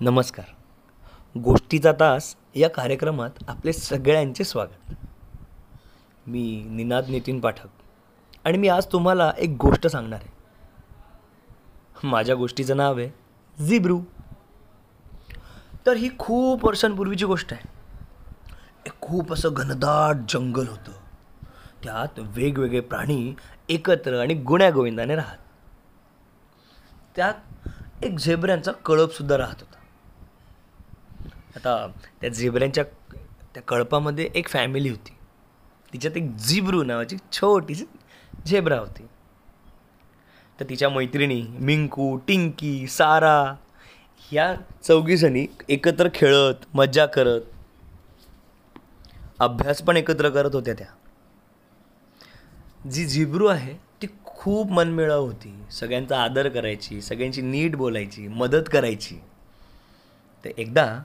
नमस्कार. गोष्टीचा तास या कार्यक्रमात आपले सगळ्यांचे स्वागत. मी निनाद नितीन पाठक आणि मी आज तुम्हाला एक गोष्ट सांगणार आहे. माझ्या गोष्टीचं नाव आहे झिब्रू. तर ही खूप वर्षांपूर्वीची गोष्ट आहे. एक खूप असं घनदाट जंगल होतं. त्यात वेगवेगळे प्राणी एकत्र आणि गुण्यागोविंदाने राहत. त्यात एक झेब्र्यांचा कळपसुद्धा राहत होता. आता त्या झेब्र्यांच्या त्या कळपामध्ये एक फॅमिली होती. तिच्यात एक झिब्रू नावाची छोटीशी झेब्रा होती. तर तिच्या मैत्रिणी मिंकू टिंकी सारा ह्या चौघीजणी एकत्र खेळत मज्जा करत अभ्यास पण एकत्र करत होत्या त्या. जी झिब्रू आहे ती खूप मनमिळाव होती. सगळ्यांचा आदर करायची सगळ्यांची नीट बोलायची मदत करायची. तर एकदा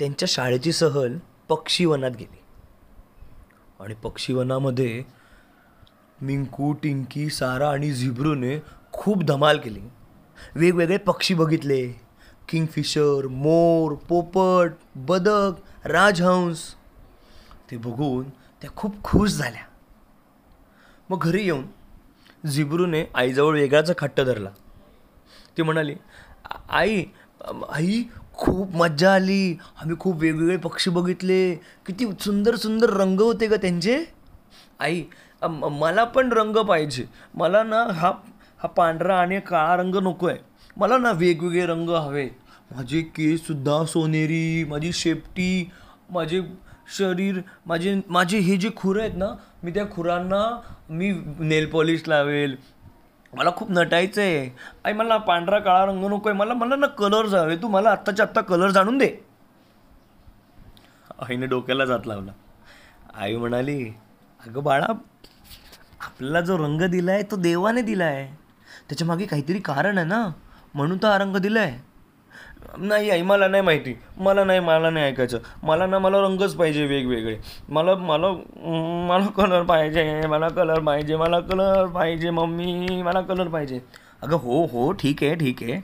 त्यांच्या शाळेची सहल पक्षीवनात गेली. आणि पक्षीवनामध्ये मिंकू टिंकी सारा आणि झिब्रूने खूप धमाल केली. वेगवेगळे पक्षी बघितले. किंगफिशर मोर पोपट बदक राजहंस. ते बघून त्या खूप खुश झाल्या. मग घरी येऊन झिब्रूने आईजवळ वेगळाचा खट्ट धरला. ती म्हणाली आई आई खूप मज्जा आली. आम्ही खूप वेगवेगळे पक्षी बघितले. किती सुंदर सुंदर रंग होते का त्यांचे. आई मला पण रंग पाहिजे. मला ना हा हा पांढरा आणि काळा रंग नको आहे. मला ना वेगवेगळे रंग हवे. माझे केससुद्धा सोनेरी माझी शेपटी माझे शरीर माझे माझे हे जे खुरं आहेत ना मी त्या खुरांना मी नेल पॉलिश लावेल मला खूप नटायचं आहे आई मला पांढरा काळा रंग नको आहे मला मला ना कलर्स हवे. तू मला आत्ताच्या आत्ता कलर जाणून दे. आईने डोक्याला जात लावला. आई म्हणाली अगं बाळा आपल्याला जो रंग दिला आहे तो देवाने दिला आहे त्याच्यामागे काहीतरी कारण आहे ना. म्हणून तर हा रंग दिला आहे नाही आई मला नाही माहिती. मला नाही मला नाही ऐकायचं. मला ना मला रंगच पाहिजे वेगवेगळे. मला मला मला कलर पाहिजे मला कलर पाहिजे मला कलर पाहिजे मम्मी मला कलर पाहिजे. अगं हो हो ठीक आहे ठीक आहे.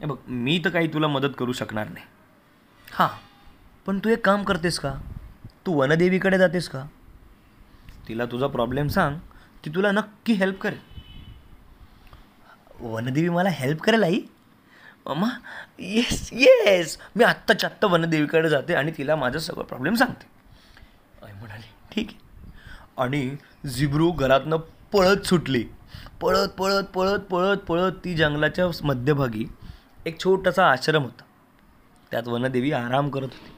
हे बघ मी तर काही तुला मदत करू शकणार नाही. हां पण तू एक काम करतेस का? तू वनदेवीकडे जातेस का? तिला तुझा प्रॉब्लेम सांग. ती तुला नक्की हेल्प करेल. वनदेवी मला हेल्प करेल आई? अम्मा येस येस मी आत्ताच्या आत्ता वनदेवीकडे जाते आणि तिला माझं सगळं प्रॉब्लेम सांगते. आई म्हणाली ठीक आहे. आणि झिब्रू घरातनं पळत सुटली. पळत पळत पळत पळत पळत ती जंगलाच्या मध्यभागी एक छोटासा आश्रम होता. त्यात वनदेवी आराम करत होती.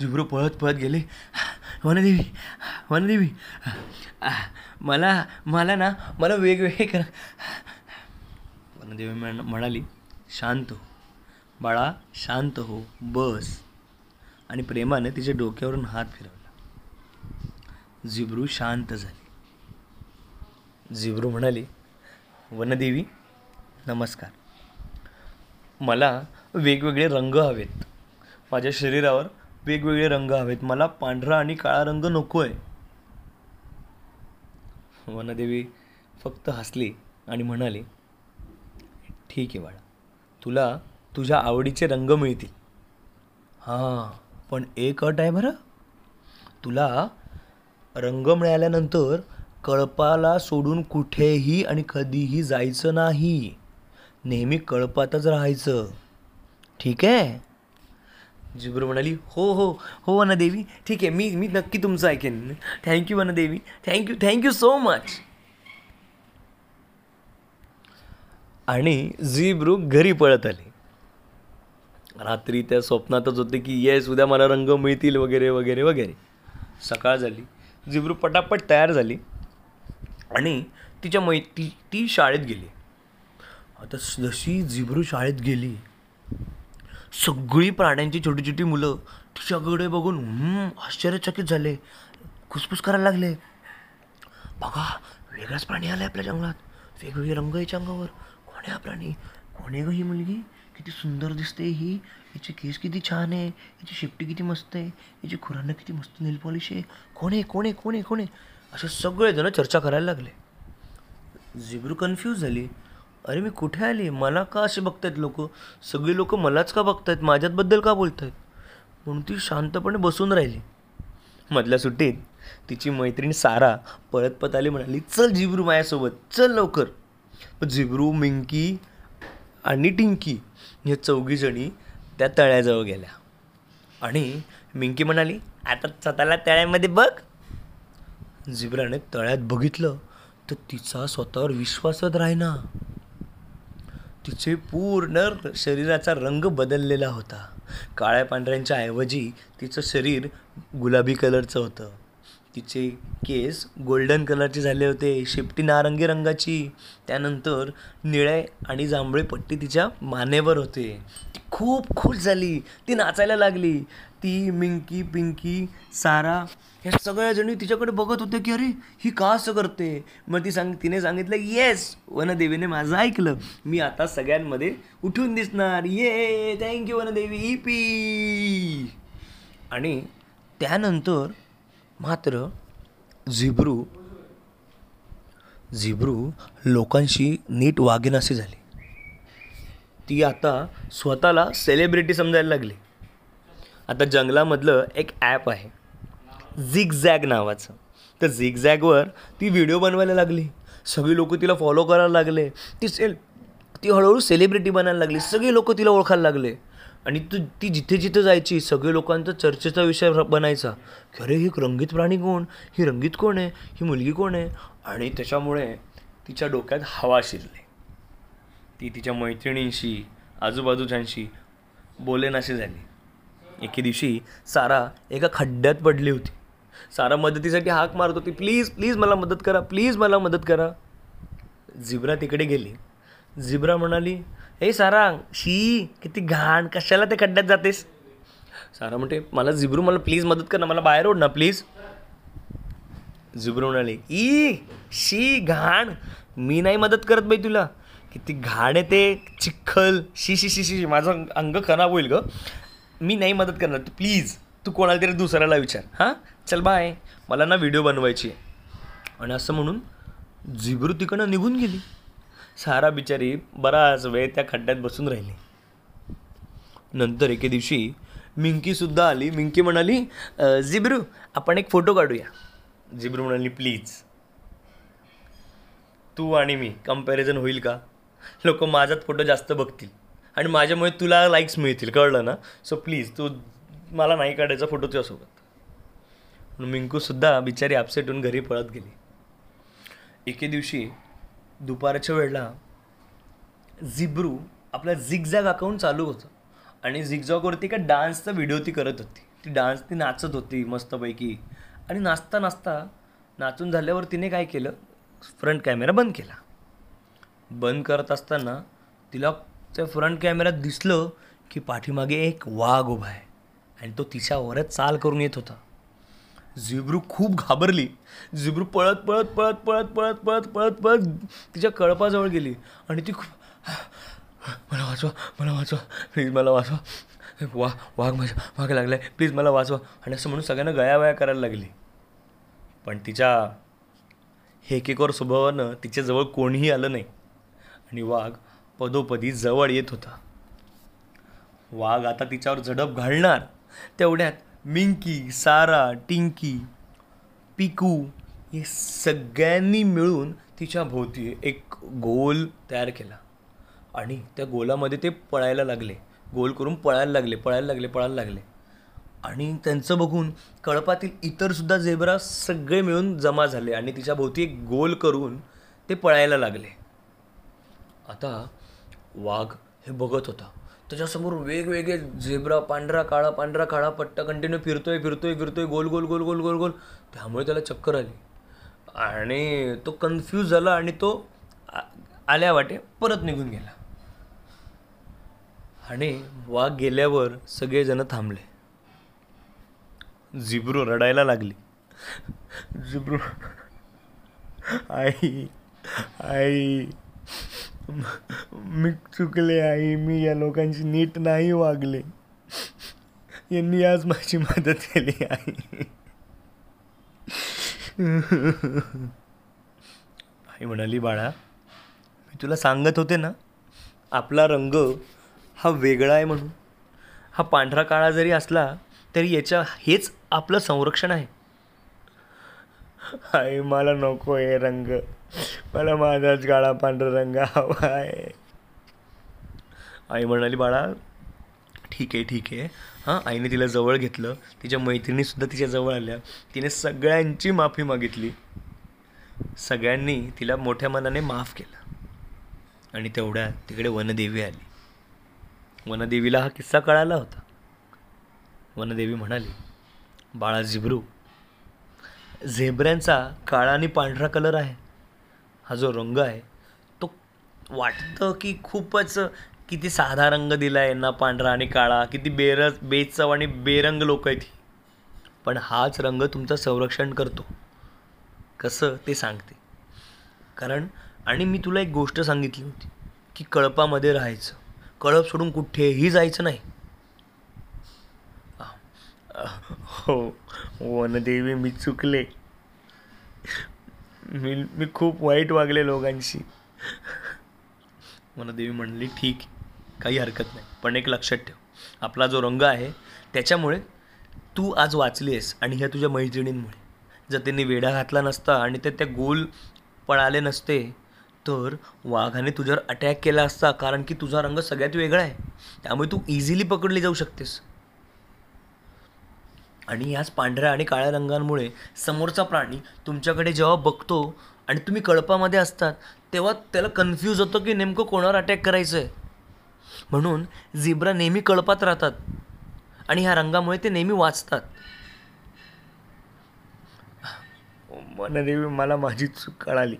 झिब्रू पळत पळत गेले. वनदेवी वनदेवी मला मला ना मला वेगवेगळे कर. वनदेवी म्हणाली शांत हो. बाळा शांत हो. बस. आणि प्रेमाने तिच्या डोक्यावरून हात फिरवला. झिब्रू शांत झाली. झिब्रू म्हणाली वनदेवी नमस्कार. मला वेगवेगळे रंग हवेत. माझ्या शरीरावर वेगवेगळे रंग हवेत. मला पांढरा आणि काळा रंग नको आहे वनदेवी फक्त हसली आणि म्हणाली ठीक आहे बाळा. तुला तुझ्या आवडीचे रंग मिळतील. हां पण एक अट आहे बरं. तुला रंग मिळाल्यानंतर कळपाला सोडून कुठेही आणि कधीही जायचं नाही. नेहमी कळपातच राहायचं. ठीक आहे? जिब्रू म्हणाली हो हो हो वनदेवी. ठीक आहे मी मी नक्की तुमचं ऐकेन. Thank you Vandevi. Thank you thank you so much आणि झिब्रू घरी पळत आली. रात्री त्या स्वप्नातच होते की येस उद्या मला रंग मिळतील वगैरे वगैरे वगैरे. सकाळ झाली. झिब्रू पटापट तयार झाली आणि तिच्या मै ती ती शाळेत गेली. आता जशी झिब्रू शाळेत गेली सगळी प्राण्यांची छोटी छोटी मुलं तिच्याकडे बघून आश्चर्यचकित झाले. खुसफुस करायला लागले. बघा वेगळाच प्राणी आलाय आपल्या जंगलात. वेगवेगळे रंग याच्या अंगावर. प्राणी. कोणी गं ग ही मुलगी? किती सुंदर दिसते ही. हिचे केस किती छान आहे. हिची शेपटी किती मस्त आहे. हिची खुरांना किती मस्त नेल पॉलिश आहे. कोण आहे? कोण आहे? कोण आहे? कोण आहे? असे सगळेजणं चर्चा करायला लागले. झिब्रू कन्फ्यूज झाली. अरे मी कुठे आली? मला का असे बघतायत लोक? सगळी लोक मलाच का बघतायत? माझ्याबद्दल का बोलतायत? म्हणून ती शांतपणे बसून राहिली. मधल्या सुट्टीत तिची मैत्रीण सारा पळत पळत आली म्हणाली चल जिब्रू माझ्यासोबत. चल लवकर. पण मिंकी आणि टिंकी या चौघीजणी त्या तळ्याजवळ गेल्या. आणि मिंकी म्हणाली आता स्वतःला तळ्यामध्ये बघ. जिब्राने तळ्यात बघितलं तर तिचा स्वतःवर विश्वासच राहीना. तिचे पूर्ण शरीराचा रंग बदललेला होता. काळ्या पांढऱ्यांच्या ऐवजी तिचं शरीर गुलाबी कलरचं होतं. तिचे केस गोल्डन कलरचे झाले होते. शेपटी नारंगी रंगाची. त्यानंतर निळे आणि जांभळे पट्टी तिच्या मानेवर होते. ती खूप खुश झाली. ती नाचायला लागली. ती मिंकी पिंकी सारा ह्या सगळ्या जणी तिच्याकडे बघत होते की अरे ही का असं करते. मग ती सांग तिने सांगितलं येस वनदेवीने माझं ऐकलं. मी आता सगळ्यांमध्ये उठून दिसणार. ये थँक्यू वनदेवी. ई पी आणि त्यानंतर मात्र झिब्रू झिब्रू लोकांशी नीट वागेनाशी झाली. ती आता स्वतःला सेलिब्रिटी समजायला लागली. आता जंगलामधलं एक ॲप आहे. झिगझॅग नावाचं. तर झिगझॅगवर ती व्हिडिओ बनवायला लागली. सगळी लोक तिला फॉलो करायला लागले. ती सेल ती हळूहळू सेलिब्रिटी बनायला लागली. सगळी लोक तिला ओळखायला लागले. आणि तू ती जिथे जिथे जायची सगळे लोकांचा चर्चेचा विषय बनायचा. की अरे ही रंगीत प्राणी कोण? ही रंगीत कोण आहे? ही मुलगी कोण आहे? आणि त्याच्यामुळे तिच्या डोक्यात हवा शिरली. ती तिच्या मैत्रिणींशी आजूबाजूच्यांशी बोलेनाशी झाली. एके दिवशी सारा एका खड्ड्यात पडली होती. सारा मदतीसाठी हाक मारत होती. प्लीज प्लीज मला मदत करा. प्लीज मला मदत करा. झिब्रा तिकडे गेली. झिब्रा म्हणाली ए सारांग शी किती घाण कशाला ते खड्ड्यात जातेस? सारा म्हणते मला झिब्रू मला प्लीज मदत कर ना मला बाहेर ओढ ना प्लीज झिब्रू म्हणाले ई शी घाण मी नाही मदत करत बाई तुला. किती घाण आहे ते चिखल शी शी शी शी माझं अंग खराब होईल ग. मी नाही मदत करणार तू प्लीज तू कोणाला तरी दुसऱ्याला विचार. हां? चल बाय मला ना व्हिडिओ बनवायची आहे. आणि असं म्हणून झिब्रू तिकडनं निघून गेली. सारा बिचारी बराच वेळ त्या खड्ड्यात बसून राहिली. नंतर एके दिवशी मिंकीसुद्धा आली. मिंकी म्हणाली जिब्रू झिब्रू आपण एक फोटो काढूया. झिब्रू म्हणाली प्लीज. तू आणि मी कंपॅरिझन होईल का? लोक माझाच फोटो जास्त बघतील आणि माझ्यामुळे तुला लाईक्स मिळतील कळलं ना? सो प्लीज तू मला नाही काढायचा फोटो तुझ्यासोबत. मिंकूसुद्धा बिचारी अपसेट होऊन घरी पळत गेली. एके दिवशी दुपारच्या वेळेला झिब्रू आपला झिगझॅग अकाउंट चालू होतं. आणि झिगझॉगवरती का डान्सचा व्हिडिओ ती करत होती. ती डान्स ती नाचत होती मस्तपैकी. आणि नाचता नाचता नाचून झाल्यावर तिने काय केलं? फ्रंट कॅमेरा बंद केला. बंद करत असताना तिला त्या फ्रंट कॅमेऱ्यात दिसलं की पाठीमागे एक वाघ उभा आहे. आणि तो तिच्यावरच चाल करून येत होता. झिब्रू खूप घाबरली. झिब्रू पळत पळत पळत पळत पळत पळत पळत पळत तिच्या कळपाजवळ गेली. आणि ती खूप मला वाचवा मला वाचवा प्लीज मला वाचवा. वा वाघ माझ्या वाघ लागलाय. प्लीज मला वाचवा. आणि असं म्हणून सगळ्यांना गयावया करायला लागली. पण तिच्या हेकेकोर स्वभावानं तिच्याजवळ कोणीही आलं नाही. आणि वाघ पदोपदी जवळ येत होता. वाघ आता तिच्यावर झडप घालणार. तेवढ्यात मिंकी सारा टिंकी पिकू हे सगळ्यांनी मिळून तिच्या भोवती एक गोल तयार केला. आणि त्या गोलामध्ये ते पळायला लागले. गोल करून पळायला लागले पळायला लागले पळायला लागले. आणि त्यांचं बघून कळपातील इतरसुद्धा झेब्रा सगळे मिळून जमा झाले आणि तिच्या भोवती एक गोल करून ते पळायला लागले. आता वाघ हे बघत होता. त्याच्यासमोर वेगवेगळे झेब्रा पांढरा काळा पांढरा काळा पट्टा कंटिन्यू फिरतोय फिरतोय फिरतोय गोल गोल गोल गोल गोल गोल. त्यामुळे त्याला चक्कर आली. आणि तो कन्फ्यूज झाला आणि तो आ- आल्या वाटे परत निघून गेला. आणि वाघ गेल्यावर सगळेजण थांबले. झिब्रू रडायला लागली. झिब्रू. आई आई. मी चुकले आई मी या लोकांची नीट नाही वागले. यांनी आज माझी मदत केली आई. आई म्हणाली बाळा मी तुला सांगत होते ना आपला रंग हा वेगळा आहे म्हणून. हा पांढरा काळा जरी असला तरी याच्या हेच आपलं संरक्षण आहे. आई मला नको आहे रंग. मला माझाच काळा पांढरा रंग हवा आहे आई म्हणाली बाळा ठीक आहे ठीक आहे. हां आईने तिला जवळ घेतलं. तिच्या मैत्रिणीसुद्धा तिच्या जवळ आल्या. तिने सगळ्यांची माफी मागितली. सगळ्यांनी तिला मोठ्या मनाने माफ केलं. आणि तेवढ्या तिकडे वनदेवी आली. वनदेवीला हा किस्सा कळाला होता. वनदेवी म्हणाली बाळा झिब्रू झेब्र्यांचा काळा आणि पांढरा कलर आहे. हा जो रंग आहे तो वाटतं की खूपच किती साधा रंग दिला आहे यांना पांढरा आणि काळा किती बेर बेचव आणि बेरंग लोक आहेत ही. पण हाच रंग तुमचं संरक्षण करतो. कसं ते सांगते. कारण आणि मी तुला एक गोष्ट सांगितली होती की कळपामध्ये राहायचं. कळप सोडून कुठेही जायचं नाही. हो वनदेवी मी चुकले. मी मी खूप वाईट वागले लोकांशी. वनदेवी म्हणली ठीक काही हरकत नाही पण एक लक्षात ठेव. आपला जो रंग आहे त्याच्यामुळे तू आज वाचली आहेस आणि ह्या तुझ्या मैत्रिणींमुळे. जर त्यांनी वेढा घातला नसता आणि ते त्या गोल पळाले नसते तर वाघाने तुझ्यावर अटॅक केला असता कारण की तुझा रंग सगळ्यात वेगळा आहे. त्यामुळे तू इझिली पकडली जाऊ शकतेस. आणि याच पांढऱ्या आणि काळ्या रंगांमुळे समोरचा प्राणी तुमच्याकडे जेव्हा बघतो आणि तुम्ही कळपामध्ये असतात तेव्हा त्याला कन्फ्यूज होतं की नेमकं कोणावर अटॅक करायचं आहे म्हणून झिब्रा नेहमी कळपात राहतात आणि ह्या रंगामुळे ते नेहमी वाचतात. मनदेवी मला माझी चूक कळाली.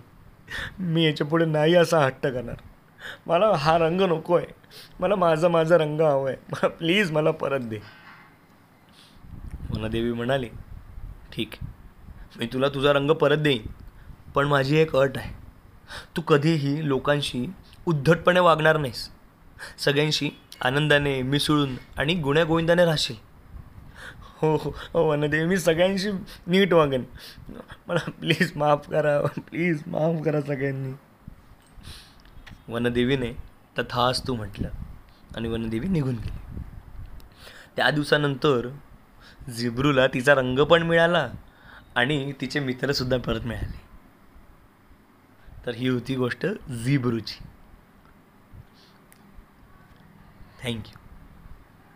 मी याच्यापुढे नाही असा हट्ट करणार. मला हा रंग नको आहे मला माझा माझा रंग हवा आहे मला प्लीज मला परत दे. वनदेवी म्हणाली ठीक आहे मी तुला तुझा रंग परत देईन पण माझी एक अट आहे. तू कधीही लोकांशी उद्धटपणे वागणार नाहीस. सगळ्यांशी आनंदाने मिसळून आणि गुण्यागोविंदाने राहशील. हो हो हो वनदेवी मी सगळ्यांशी नीट वागेन. मला प्लीज माफ करा प्लीज माफ करा सगळ्यांनी. वनदेवीने तथास्तू म्हटलं आणि वनदेवी निघून गेली. त्या दिवसानंतर झिब्रूला तिचा रंग पण मिळाला आणि तिचे मित्रसुद्धा परत मिळाले. तर ही होती गोष्ट झिब्रूची. थँक्यू